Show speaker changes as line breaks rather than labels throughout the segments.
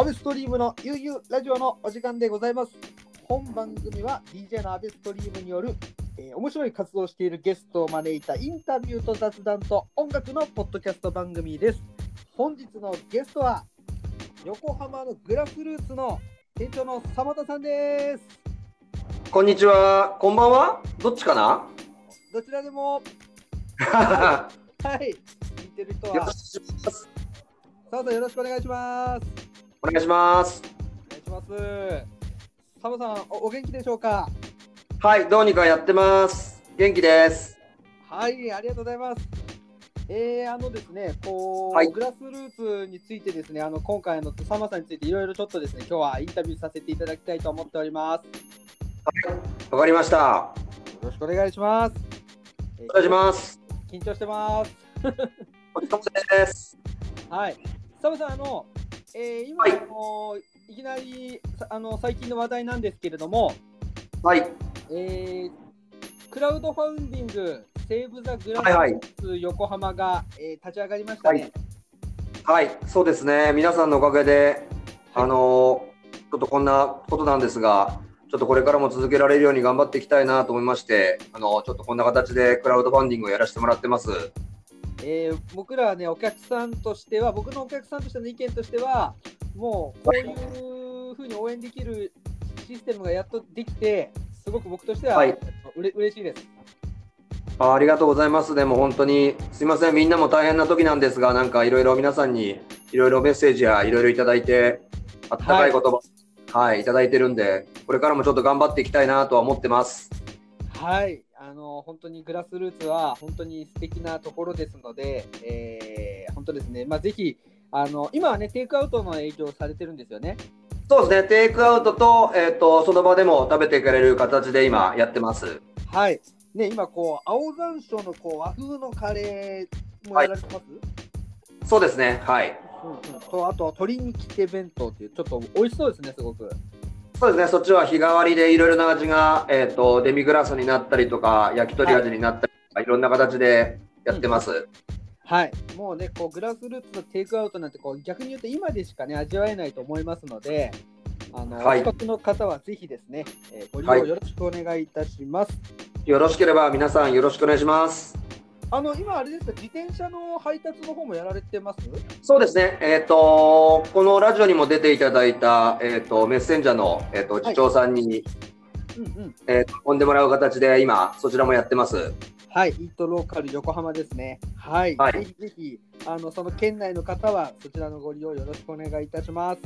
アベストリームのゆうゆうラジオのお時間でございます。本番組は DJ のアベストリームによる、えー面白い活動をしているゲストを招いたインタビューと雑談と音楽のポッドキャスト番組です。本日のゲストは横浜のグラスルーツの店長の様田さんです。
こんにちは。こんばんは。どっちかな？
どちらでも、
よ
はい、聞いてる人は、
ろしくお願いします。
澤さんよろしくお願いします。
お願いします。
お願いします。澤さんお、お元気でしょうか？
はい、どうにかやってます。元気です。
はい、ありがとうございます。えー、あのですね、こう、
はい
グラスルーツについてですね、あの今回のサマさんについていろいろちょっとですね、今日はインタビューさせていただきたいと思っております。
わかりました。
よろしくお願いします。えー
お願いします。
緊張してます。
お疲れ様です。
はい。サマさん、あの、えー今、
はい
あのいきなりさあの最近の話題なんですけれども、
はい。
えークラウドファウンディング、セーブ・ザ・グラス
は
横浜が、えー立ち上がりましたね。
はい、そうですね。皆さんのおかげで、あのーちょっとこんなことなんですが、ちょっとこれからも続けられるように頑張っていきたいなと思いまして、あのちょっとこんな形でクラウドファンディングをやらせてもらってます。
えー僕らはね、お客さんとしては、僕のお客さんとしての意見としては、もうこういうふうに応援できるシステムがやっとできて、すごく僕としては、
はいう
れ嬉しいです。
あありがとうございます。でも本当にすいません。みんなも大変な時なんですが、なんかいろいろ皆さんにいろいろメッセージやいろいろいただいて、あったかい言葉、はい、いただいてるんで、これからもちょっと頑張っていきたいなとは思ってます。
はい、あの本当にグラスルーツは本当に素敵なところですので、えー本当ですね、まあ、ぜひあの、今はね、テイクアウトの営業をされてるんですよね。
そうですね。テイクアウトと、えっ、と、その場でも食べていかれる形で今やってます。
はい。ね、今、こう、青山椒のこう和風のカレーもやられてます、
そうですね。はい。
うんうん、とあと鶏にきて弁当っていうちょっと美味しそうですねすごく
そうですね。そっちは日替わりでいろいろな味が、えっ、と、デミグラスになったりとか、焼き鳥味になったりとか、い、ろんな形でやってます。
はいもうねこうグラスルーツのテイクアウトなんてこう逆に言うと今でしかね味わえないと思いますのであの、
はい
お近くの方はぜひですね、えーご利
はい
用よろしくお願いいたします、
よろしければ皆さんよろしくお願いします。
あの今あれですか自転車の配達の方もやられてます？
そうですね、えっ、と、このラジオにも出ていただいた、えっ、と、メッセンジャーの、えっ、と、次長さんに、
うんうん。
えーと飛んでもらう形で、今、そちらもやってます。
はい、イートローカル横浜ですね。はい、
はい。
ぜひぜひあのその県内の方はそちらのご利用よろしくお願いいたします。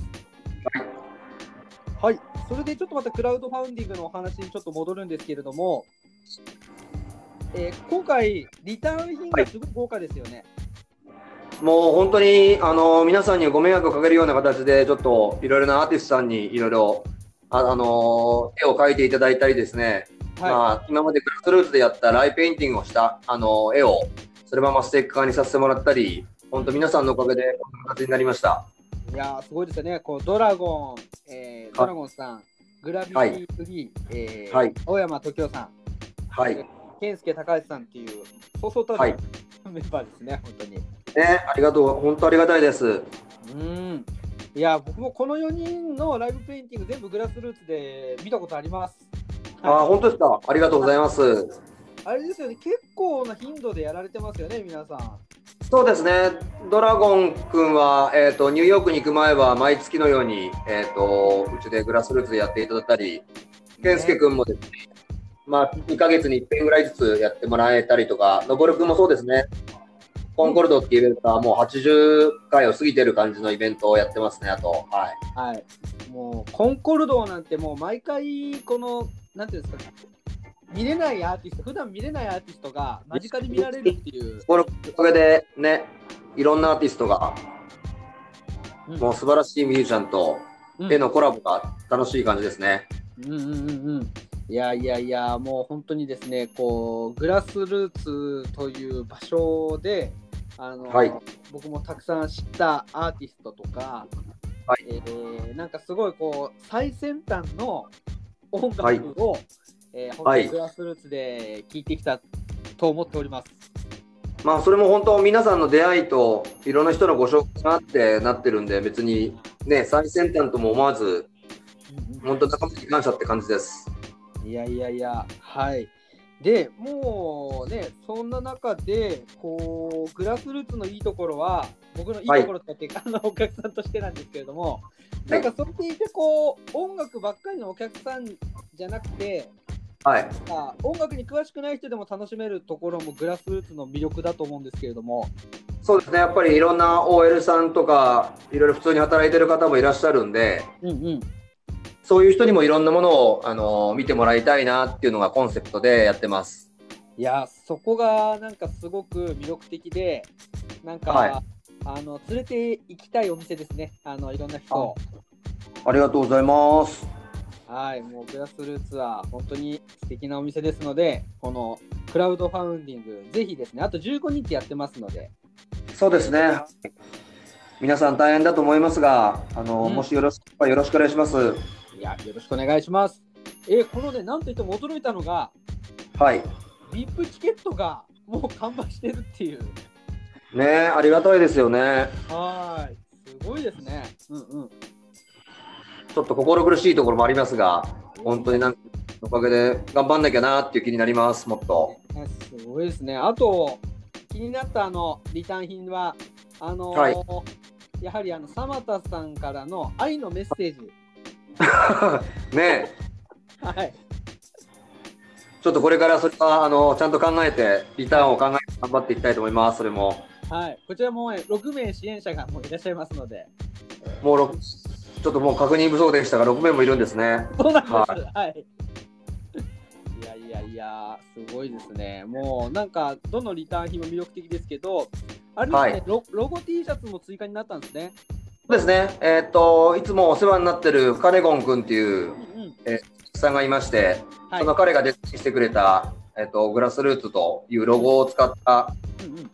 はい、それでちょっとまたクラウドファウンディングのお話にちょっと戻るんですけれども、えー今回リターン品がすごい豪華ですよね。
もう本当に、あの、皆さんにご迷惑をかけるような形で、ちょっと、いろいろなアーティストさんにいろいろ、ああの、絵を描いていただいたりですね、
はい、
まあ、今までグラスルーツでやったライブペインティングをした、あの、絵を、そのままステッカーにさせてもらったり、本当皆さんのおかげで、こんな形になりました。
いやーすごいですよね。こうドラゴン、えードラゴンさん、グラビティ3、えー
はい
青山時夫さん、
はい。
健介高橋さんっていう、そうそうたる
はい
メンバーですね、本当に。
ね、ありがとう、本当ありがたいです。
うん。いや、僕もこの4人のライブペインティング全部グラスルーツで見たことあります。
あー、本当ですか。ありがとうございます。
あれですよね、結構な頻度でやられてますよね、皆さん。
そうですね、ドラゴン君は、えーと、ニューヨークに行く前は毎月のように、えー、とうちでグラスルーツでやっていただいたり、健介君もですね、まあ、2ヶ月に1遍ぐらいずつやってもらえたりとか、のぼる君もそうですね、コンコルドっていうイベントはもう80回を過ぎてる感じのイベントをやってますね、あと。はい
はい。もう、コンコルドなんてもう毎回、この、なんていうんですか、見れないアーティスト、普段見れないアーティストが間近で見られるっていう。
このおかげでね、いろんなアーティストが、
うん
もう素晴らしいミュージシャンと、でのコラボが楽しい感じですね。
うんうんうんうん。いやいやいや、もう本当にですね、こう、グラスルーツという場所で、あの、
はい。
僕もたくさん知ったアーティストとか、
はい。
えーなんかすごいこう、最先端の音楽を、えー本当
はい
にグラスルーツで聴いてきたと思っております。
まあそれも本当皆さんの出会いといろんな人のご紹介があってなってるんで別にね最先端とも思わず本当仲間に感謝って感じです。
いやいやいや、はい。で、もうね、そんな中で、こう、グラスルーツのいいところは、僕のいいところって、あのお客さんとしてなんですけれども、なんかそれでいて、こう、音楽ばっかりのお客さんじゃなくて、
はい。
あ音楽に詳しくない人でも楽しめるところもグラスルーツの魅力だと思うんですけれども、
そうですね。やっぱりいろんな OL さんとかいろいろ普通に働いてる方もいらっしゃるんで
うんうん。
そういう人にもいろんなものをあの見てもらいたいなっていうのがコンセプトでやってます。
いや、そこがなんかすごく魅力的で、なんか、
はい
あの連れて行きたいお店ですね、あのいろんな人を。
ありがとうございます。
はい、もうグラスルーツは本当に素敵なお店ですので、このクラウドファウンディング、ぜひですね、あと15日やってますので、
そうですね。皆さん大変だと思いますが、あの、
うん
もしよろしければよろしくお願いします。
いや、よろしくお願いします。えーこのね、なんといっても驚いたのが、
はい。
VIP チケットがもう完売してるっていう。
ねえありがたいですよね。
はーい、すごいですね。うんうん。
ちょっと心苦しいところもありますが、本当になんかおかげで頑張んなきゃなっていう気になります、もっと。
ねすごいですね。あと、気になったあのリターン品は、あのー
はい
やはりあの、サマタさんからの愛のメッセージ。
ねえ
はい。
ちょっとこれからそれはあのちゃんと考えて、リターンを考えて頑張っていきたいと思います、それも。
はい、こちらも、ね、6名支援者がもういらっしゃいますので、
もうろくちょっともう確認不足でしたが、6名もいるんですね。
そうなんです。は。
はい
いやいやいや、すごいですね。もうなんか、どのリターン品も魅力的ですけど、あれですね、
はい
ロロゴ T シャツも追加になったんですね。
そうですね、えーっと、いつもお世話になってるカネゴン君っていう
うんうん。
さんがいまして、
はい。
その彼がデザインしてくれた、えーっと、グラスルーツというロゴを使った、
うんうん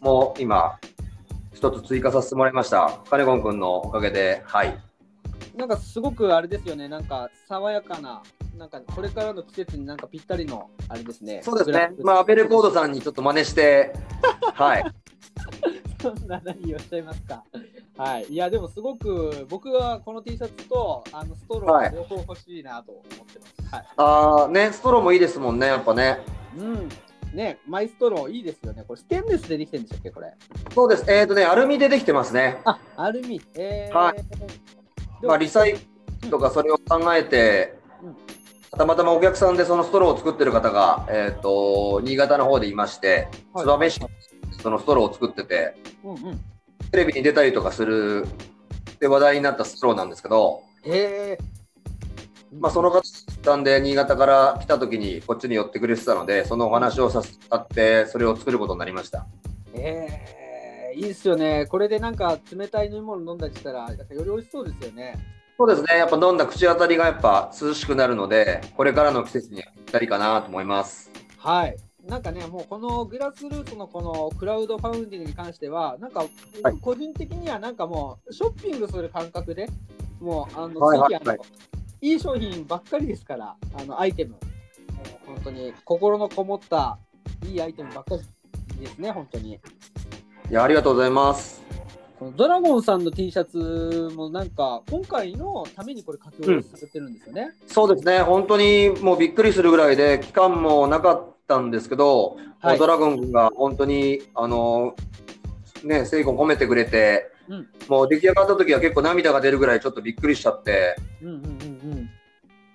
もう今、一つ追加させてもらいました。カネゴン君のおかげで、はい。
なんかすごくあれですよね、なんか爽やかな、なんかこれからの季節になんかぴったりのあれですね。
そうですね。まあ、アベルコードさんにちょっと真似して、はい。
そんな何をおっしゃいますか。はい。いや、でもすごく僕はこの T シャツとあのストロ
はい
ー両方欲しいなと思ってます。はい。
あー、ね、ストローもいいですもんね、やっぱね。
うん。ね、マイストローいいですよね。これステンレスでできてるんでしたっけ、これ？
そうです。えーっとね、アルミでできてますね。
あ、アルミ。えー、
はいまあ、リサイとかそれを考えて
うん、
たまたまお客さんでそのストローを作ってる方が、えー、と新潟の方でいまして、
はい
燕市そのストローを作ってて、
うんうん。
テレビに出たりとかするで話題になったストローなんですけど、
へえ。
まあ、その方なんで新潟から来た時にこっちに寄ってくれてたので、そのお話をさせてもらって、それを作ることになりました。
えー、いいですよね。これでなんか冷たい飲み物飲んだりしたら、なんかより美味しそうですよね。
そうですね、やっぱ飲んだ口当たりがやっぱ涼しくなるので、これからの季節にはぴったりかなと思います。
はい。なんかね、もうこのグラスルーツのこのクラウドファウンディングに関しては、なんか、
はい
個人的にはなんかもうショッピングする感覚で、もうあの、
はいはい
商品ばっかりですから、あのアイテム、本当に心のこもったいいアイテムばっかりですね、本当に。
いや、ありがとうございます。
このドラゴンさんの T シャツもなんか、今回のためにこれ書き下ろしされてるんですよね。
そうですね、本当にもうびっくりするぐらいで、期間もなかったんですけど、
はい
ドラゴン君が本当に、あの、ね、精魂込めてくれて、
うん
もう出来上がった時は結構涙が出るぐらいちょっとびっくりしちゃって、
うんうんうん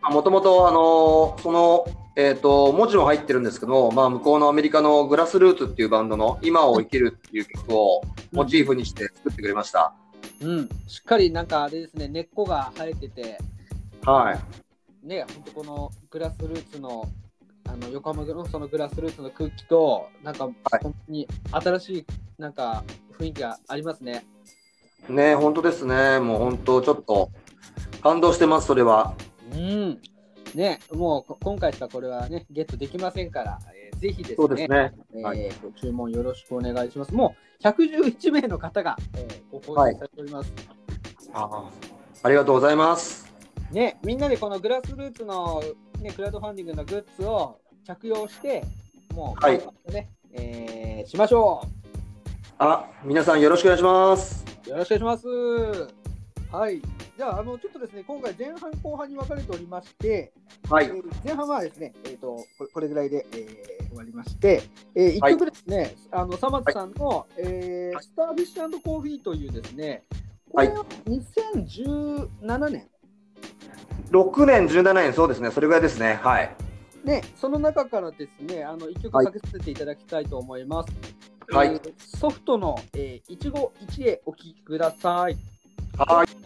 うん。
もともと、あの、その、えっ、と、文字も入ってるんですけど、まあ、向こうのアメリカのグラスルーツっていうバンドの今を生きるっていう曲をモチーフにして作ってくれました。
うん、しっかりなんかあれですね、根っこが生えてて、
はい。
ね、本当このグラスルーツのあの横浜のそのグラスルーツの空気と、なんか本当に新しいなんか雰囲気がありますね。
ね、本当ですね。もう本当、ちょっと感動してます、それは。
うん。ね、もうこ今回しかこれはね、ゲットできませんから、えーぜひですね、
すね。
えー
はい
ご注文よろしくお願いします。もう111名の方が、えーご購入されております。
あありがとうございます。
ね、みんなでこのグラスルーツの、ね、クラウドファンディングのグッズを着用して、もう、
はい
ねえーしましょ
あ、皆さんよろしくお願いします。
う。よろしくお願いします。はい。じゃあ、あのちょっとですね、今回前半後半に分かれておりまして、
はい
え。ー前半はですね、えー、とこれこれぐらいで、えー終わりまして、えー、
はい
1曲ですね、あのサマツさんの、えー
はい
スターフィッシュコーヒーというですね、こ
はい
れは2017年、
6年、17年、そうですね。それぐらいですね。はい。
ね、その中からですね、あの1曲
はい
かけさせていただきたいと思います。
はい
えーソフトの、えー、一期一会お聴きください。
は
い。「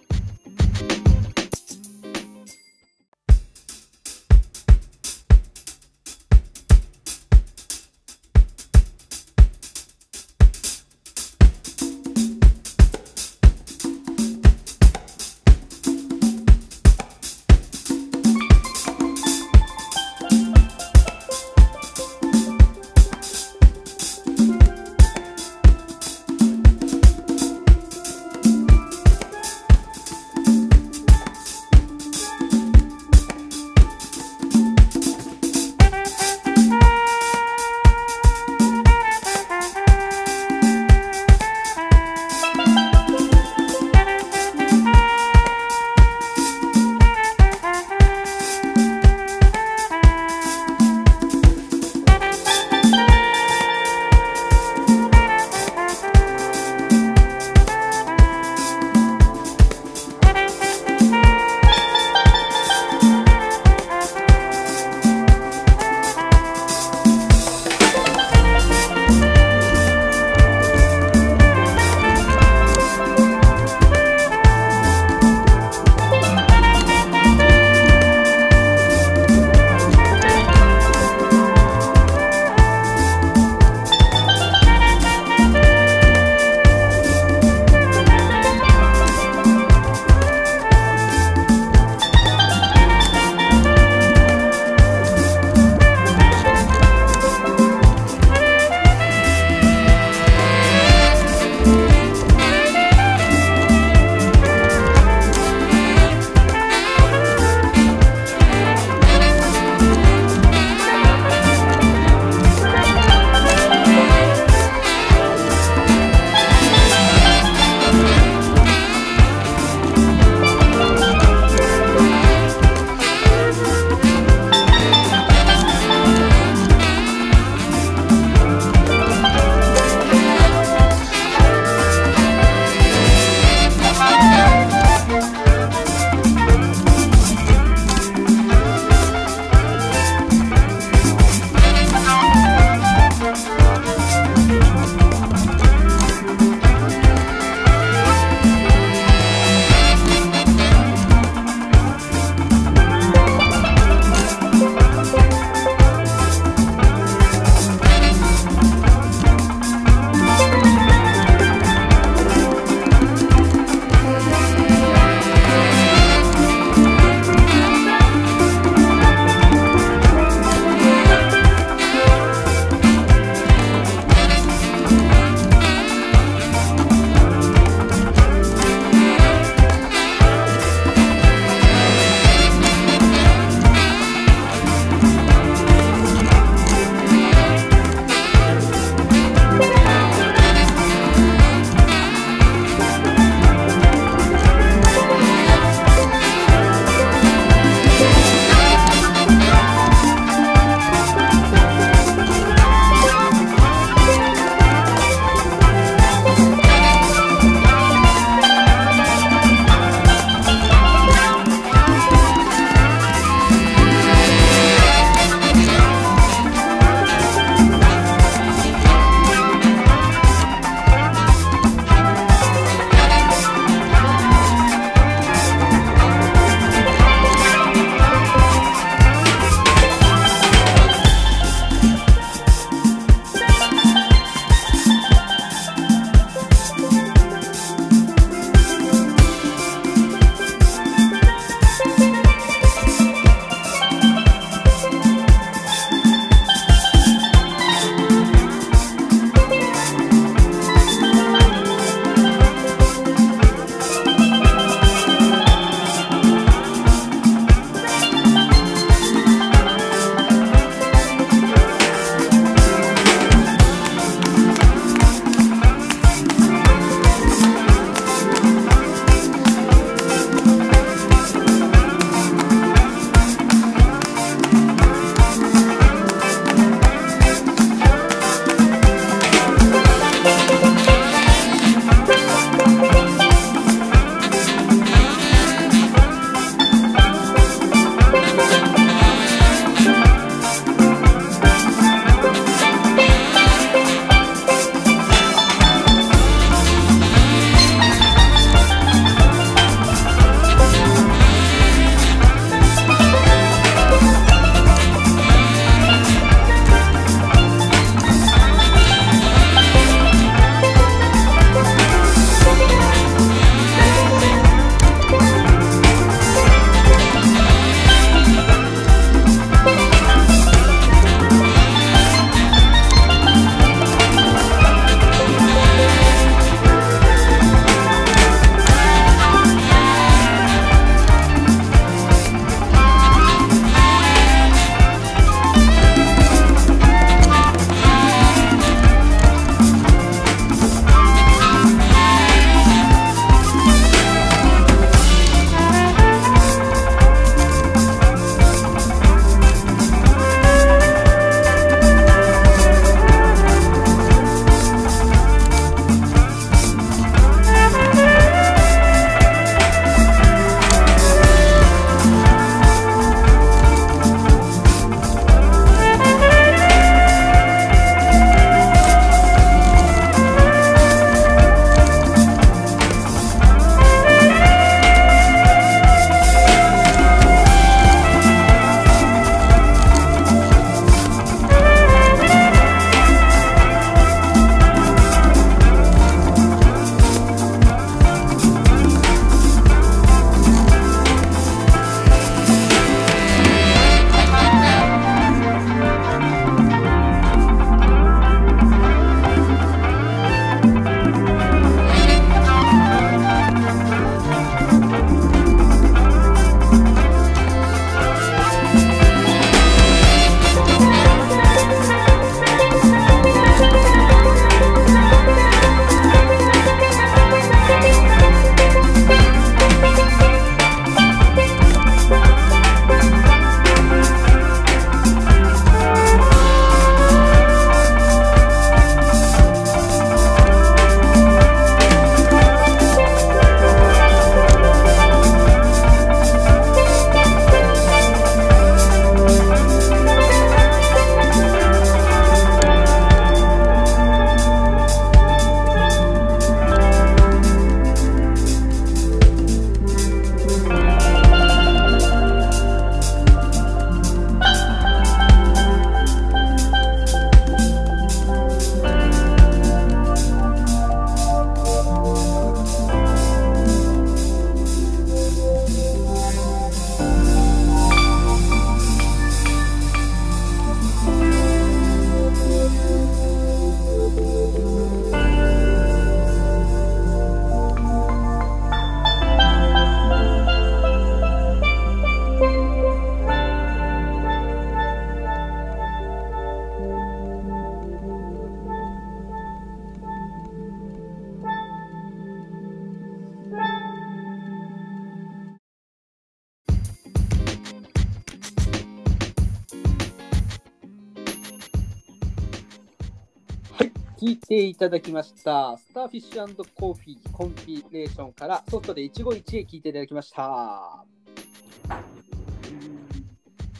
ていただきました、スターフィッシュコーヒーコンピレーションからソフトで一期一会聞いていただきました。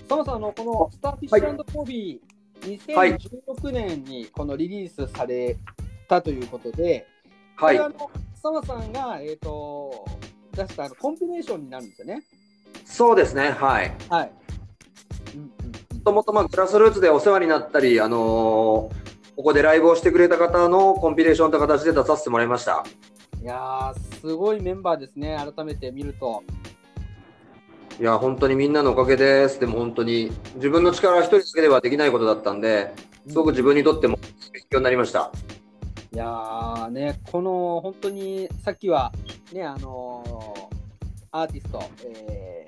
サマさん、あのこのスターフィッシュコーヒー、
はい。
2016年にこのリリースされたということで、
はい。
これあのサマさんが、えー、と出したあのコンピレーションになるんですよね。
そうですね。はい。
はい。
もともとまあグラスルーツでお世話になったり、あのーここでライブをしてくれた方のコンピレーションという形で出させてもらいました。
いやー、すごいメンバーですね、改めて見ると。
いや、本当にみんなのおかげです。でも本当に自分の力一人だけではできないことだったんで、すごく自分にとっても勉強になりました。
いやーね、この本当にさっきはね、あのーアーティスト、え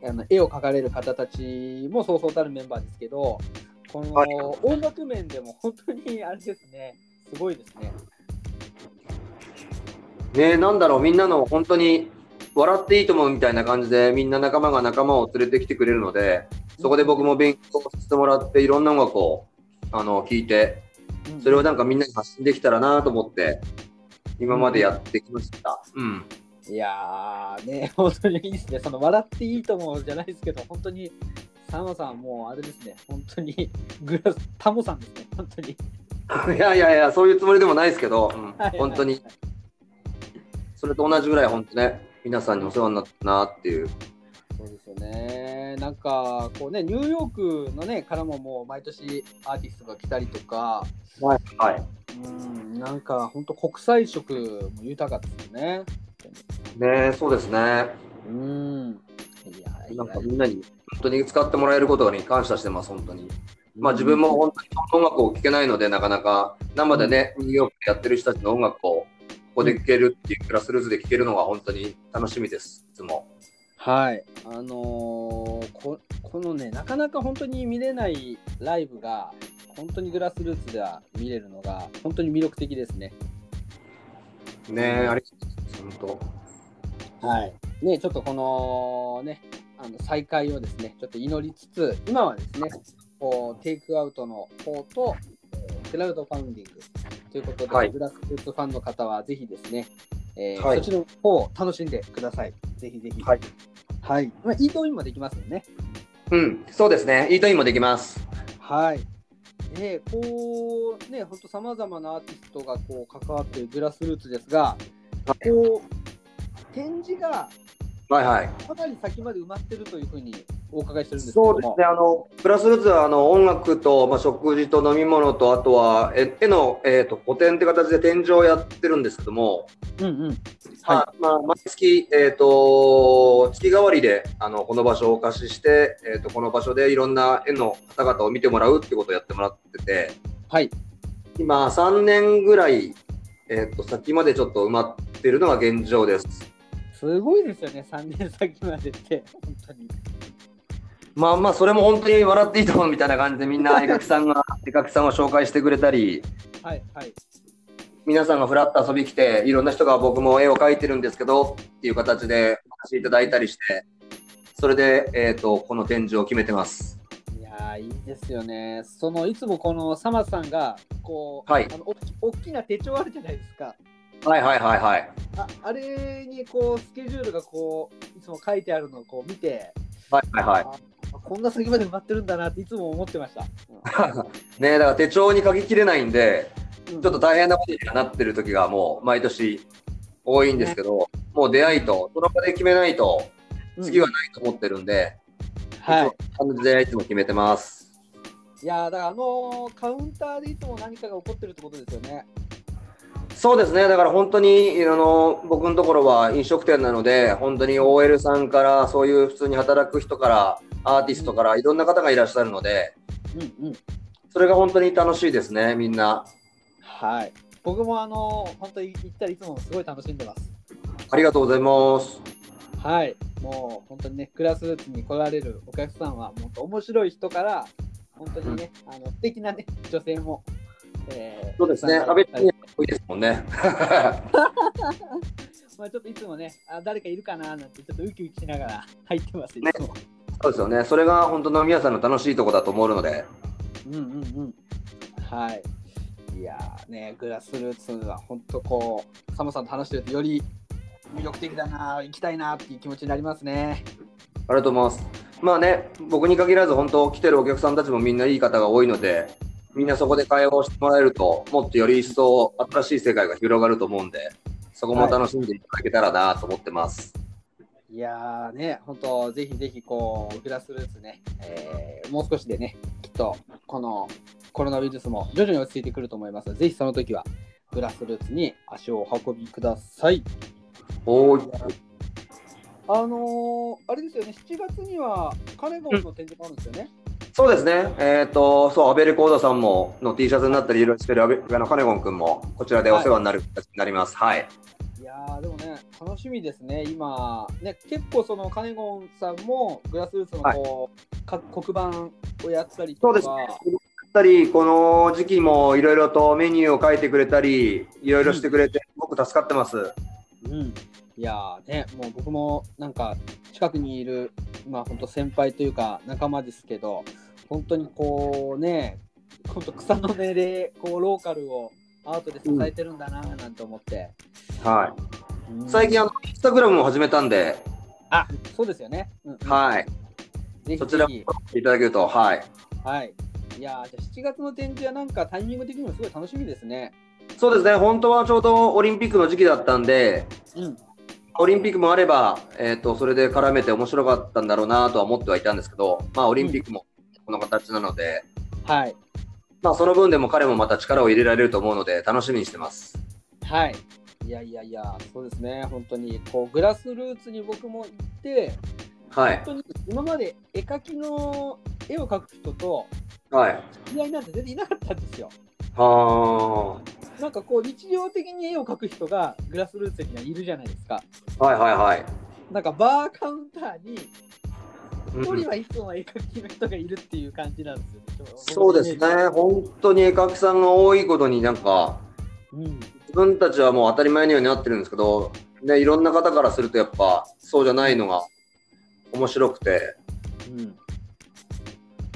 ーあの絵を描かれる方たちもそうそうたるメンバーですけど、この
はい
音楽面でも本当にあれですね、すごいですね。
ねなんだろう、みんなの本当に笑っていいと思うみたいな感じで、みんな仲間が仲間を連れてきてくれるので、そこで僕も勉強させてもらって、いろんな音楽をあの聞いて、
うん
それをなんかみんなに発信できたらなと思って、今までやってきました。うん。
いやーね、本当にいいですね。その笑っていいと思うじゃないですけど、本当に、サマさんもうあれですね、本当に グラス、タモさんですね、本当に。
いやいやいや、そういうつもりでもないですけど、うん
はい
本当に、それと同じぐらい本当ね、皆さんにお世話になったなっていう。
そうですよね。なんか、こうね、ニューヨークのね、からももう毎年アーティストが来たりとか、
はい。はい。
うん、なんか本当国際色も豊かですよね。
ねそうですね。
うん。いやい
なんか
や
みんなに本当に使ってもらえることに感謝してます、本当に。まあ自分も本当に音楽を聴けないので、なかなか生でね、ニューヨークでやってる人たちの音楽をここで聴けるっていうクラスルーズで聴けるのが本当に楽しみです、いつも。
はい。あのーこ、このね、なかなか本当に見れないライブが、本当にグラスルーツでは見れるのが、本当に魅力的ですね。
ねありがとうございます、本
はい。ね、ちょっとこのね、あの再開をですね、ちょっと祈りつつ、今はですね、こうテイクアウトの方と、えークラウドファウンディングということで、
はい
グラスルーツファンの方はぜひですね、えー
はい
そっちの方を楽しんでください。ぜひぜひ。
はい。
はい。まあ、イートインもできますよね。
当。うん、そうですね。イートインもできます。
はい。ね、こう、ね、本当さまざまなアーティストがこう関わっているグラスルーツですが、こう、展示が
はいはい。
かなり先まで埋まってるというふうにお伺いしてるんです。
そうですね、あのプラスルーツはあの音楽と、まあ、食事と飲み物と、あとは絵絵の、えー、と個展って形で展示をやってるんですけども、
うんうん。
まあまあ、毎月、えー、と月替わりであのこの場所をお貸しして、えー、とこの場所でいろんな絵の方々を見てもらうってことをやってもらってて、
はい。
今、3年ぐらい、えー、と先までちょっと埋まってるのが現状です。
すごいですよね、3年先までって、本当に。
まあまあ、それも本当に笑っていいと思うみたいな感じで、みんな絵描きさんが 絵描きさんを紹介してくれたり、
はいはい。
皆さんがフラッと遊びに来て、いろんな人が僕も絵を描いてるんですけどっていう形でお話しいただいたりして、それで、えー、とこの展示を決めてます。
いやー、いいですよね。その、いつもこのサマさんが、こう、
はい
あのお大きな手帳あるじゃないですか。
はいはいはいはい。
ああれにこうスケジュールがこういつも書いてあるのをこう見て、
はいはいはい。
あこんな先まで埋まってるんだなっていつも思ってました。
ねだから手帳に書ききれないんで、
うん
ちょっと大変なことになってる時がもう毎年多いんですけど、もう出会いと、その場で決めないと、次はないと思ってるんで、
はい。
あの出会いいつも決めてます。
いやーだからあのカウンターでいつも何かが起こってるってことですよね。
そうですね、だから本当にあの僕のところは飲食店なので、本当に OL さんから、そういう普通に働く人から、アーティストから、いろんな方がいらっしゃるので、
うんうん。
それが本当に楽しいですね、みんな。
はい。僕もあの本当に行ったらいつもすごい楽しんでます。
ありがとうございます。
はい。もう本当にね、クラスルーツに来られるお客さんは、もっと面白い人から、本当にね、あの素敵なね、女性も、えー
そうですね、
たくさん
阿部に多いですもんね。
まあちょっといつもね、あ誰かいるかななんてちょっとウキウキしながら 入ってます、い
ね。そうですよね、それが本当飲み屋さんの楽しいところだと思うので、
うんうんうん。はい。いいやーね、グラスルーツは本当こう、サムさんと話してるとより魅力的だな、行きたいなっていう気持ちになりますね。
ありがとうございます。まあね、僕に限らず本当来てるお客さんたちもみんないい方が多いので、みんなそこで会話をしてもらえると、もっとより一層新しい世界が広がると思うんで、そこも楽しんでいただけたらなと思ってます。
いやーね、本当ぜひぜひこう、グラスルーツね、えーもう少しでね、きっとこのコロナウイルスも徐々に落ち着いてくると思いますので、ぜひその時はグラスルーツに足をお運びください。
おー
あのーあれですよね、7月にはカネゴンの展示があるんですよね。
そうですね、えっ、と、そう、アベレコードさんもの T シャツになったり、いろいろしてるアベあのカネゴン君も、こちらでお世話になる形になります。はい。
いやーでもね、楽しみですね、今、ね、結構そのカネゴンさんもグラスルーツのこう、か黒板をやったりとか、
そうですね。たり、この時期もいろいろとメニューを書いてくれたり、いろいろしてくれて、すごく助かってます。
うん、いやーね、もう僕もなんか近くにいる、まあ本当先輩というか仲間ですけど、本当にこうね、本当草の根でこうローカルをアートで支えてるんだななんて思って。
はい。
うん
最近、あの、インスタグラムも始めたんで、
あ、そうですよね。うんうん
はい。
ぜひ
そちらもいただけると、はい。
はい。いやーじゃあ7月の展示はなんかタイミング的にもすごい楽しみですね。
そうですね、本当はちょうどオリンピックの時期だったんで、
うん。
オリンピックもあれば、えっ、と、それで絡めて面白かったんだろうなとは思ってはいたんですけど、まあ、オリンピックもこの形なので、
はい。
まあ、その分でも彼もまた力を入れられると思うので、楽しみにしてます。
はい。いやいやいや、そうですね。本当にこうグラスルーツに僕も行って、
はい。
本当に今まで絵描きの絵を描く人と
はい。
知り合いなんて全然いなかったんですよ。
は
なんかこう日常的に絵を描く人がグラスルーツにはいるじゃないですか。
あ。はいはいはい。
なんかバーカウンターに
うん
一人はいつも絵描きの人がいるっていう感じなんですよね。
そうですね、本当に絵描きさんが多いことになんか、
うん。
自分たちはもう当たり前のようになってるんですけど、ね、いろんな方からするとやっぱそうじゃないのが面白くて、
うん。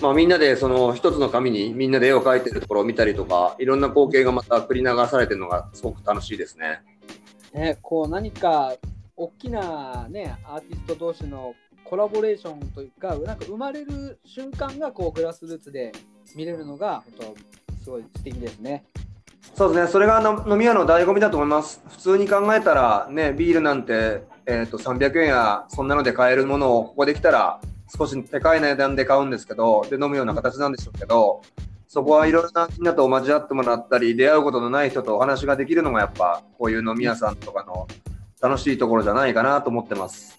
まあ、みんなでその一つの紙にみんなで絵を描いてるところを見たりとかいろんな光景がまた繰り流されてるのがすごく楽しいですね。
ね、こう何か大きなねアーティスト同士のコラボレーションというかなんか生まれる瞬間がこうグラスルーツで見れるのが本当すごい素敵ですね。
そうですねそれがの飲み屋の醍醐味だと思います。普通に考えたらねビールなんて、えー、と300円やそんなので買えるものをここで来たら少し高い値段で買うんですけどで飲むような形なんでしょうけどそこはいろいろなみんなと交わってもらったり出会うことのない人とお話ができるのがやっぱこういう飲み屋さんとかの楽しいところじゃないかなと思ってます。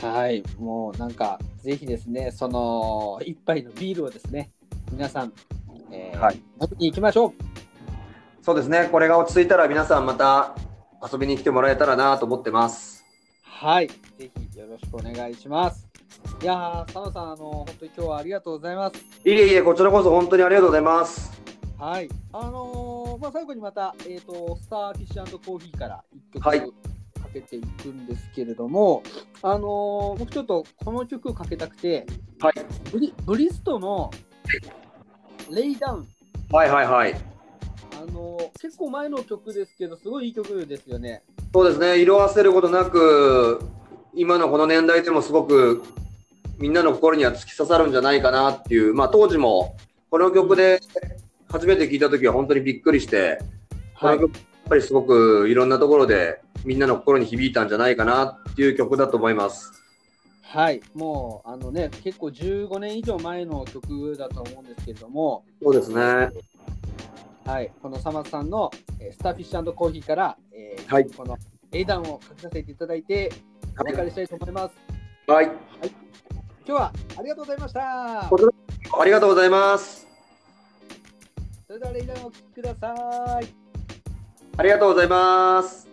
はい、もうなんかぜひですねその一杯のビールをですね皆さん、えー
はい
飲みに行きましょう。
そうですね、これが落ち着いたら皆さんまた遊びに来てもらえたらなと思ってます。
はい、ぜひよろしくお願いします。いやー、佐野さん、あの本当に今日はありがとうございます。
いえいえ、こちらこそ本当にありがとうございます。
はい、あのーまあ、最後にまた、えー、とスターフィッシュコーヒーから1曲
はい
かけていくんですけれども、あのー僕ちょっとこの曲をかけたくて、
はい。
ブリブリストのレイダウン、
はいはいはい。
あのー結構前の曲ですけど、すごいいい曲ですよね。
そうですね、色あせることなく、今のこの年代でもすごくみんなの心には突き刺さるんじゃないかなっていう、まあ当時もこの曲で初めて聞いた時は本当にびっくりして、こ
はい
の曲やっぱりすごくいろんなところでみんなの心に響いたんじゃないかなっていう曲だと思います。
はい、もうあのね、結構15年以上前の曲だと思うんですけれども、
そうですね。
はい、このサマさんの、えースターフィッシュコーヒーから、えー
はい
この英断をかけさせていただいて、お別れしたいと思います。
はい。
今日はありがとうございました。
ありがとうございます。
それではレイダンをお聞きください。
ありがとうございます。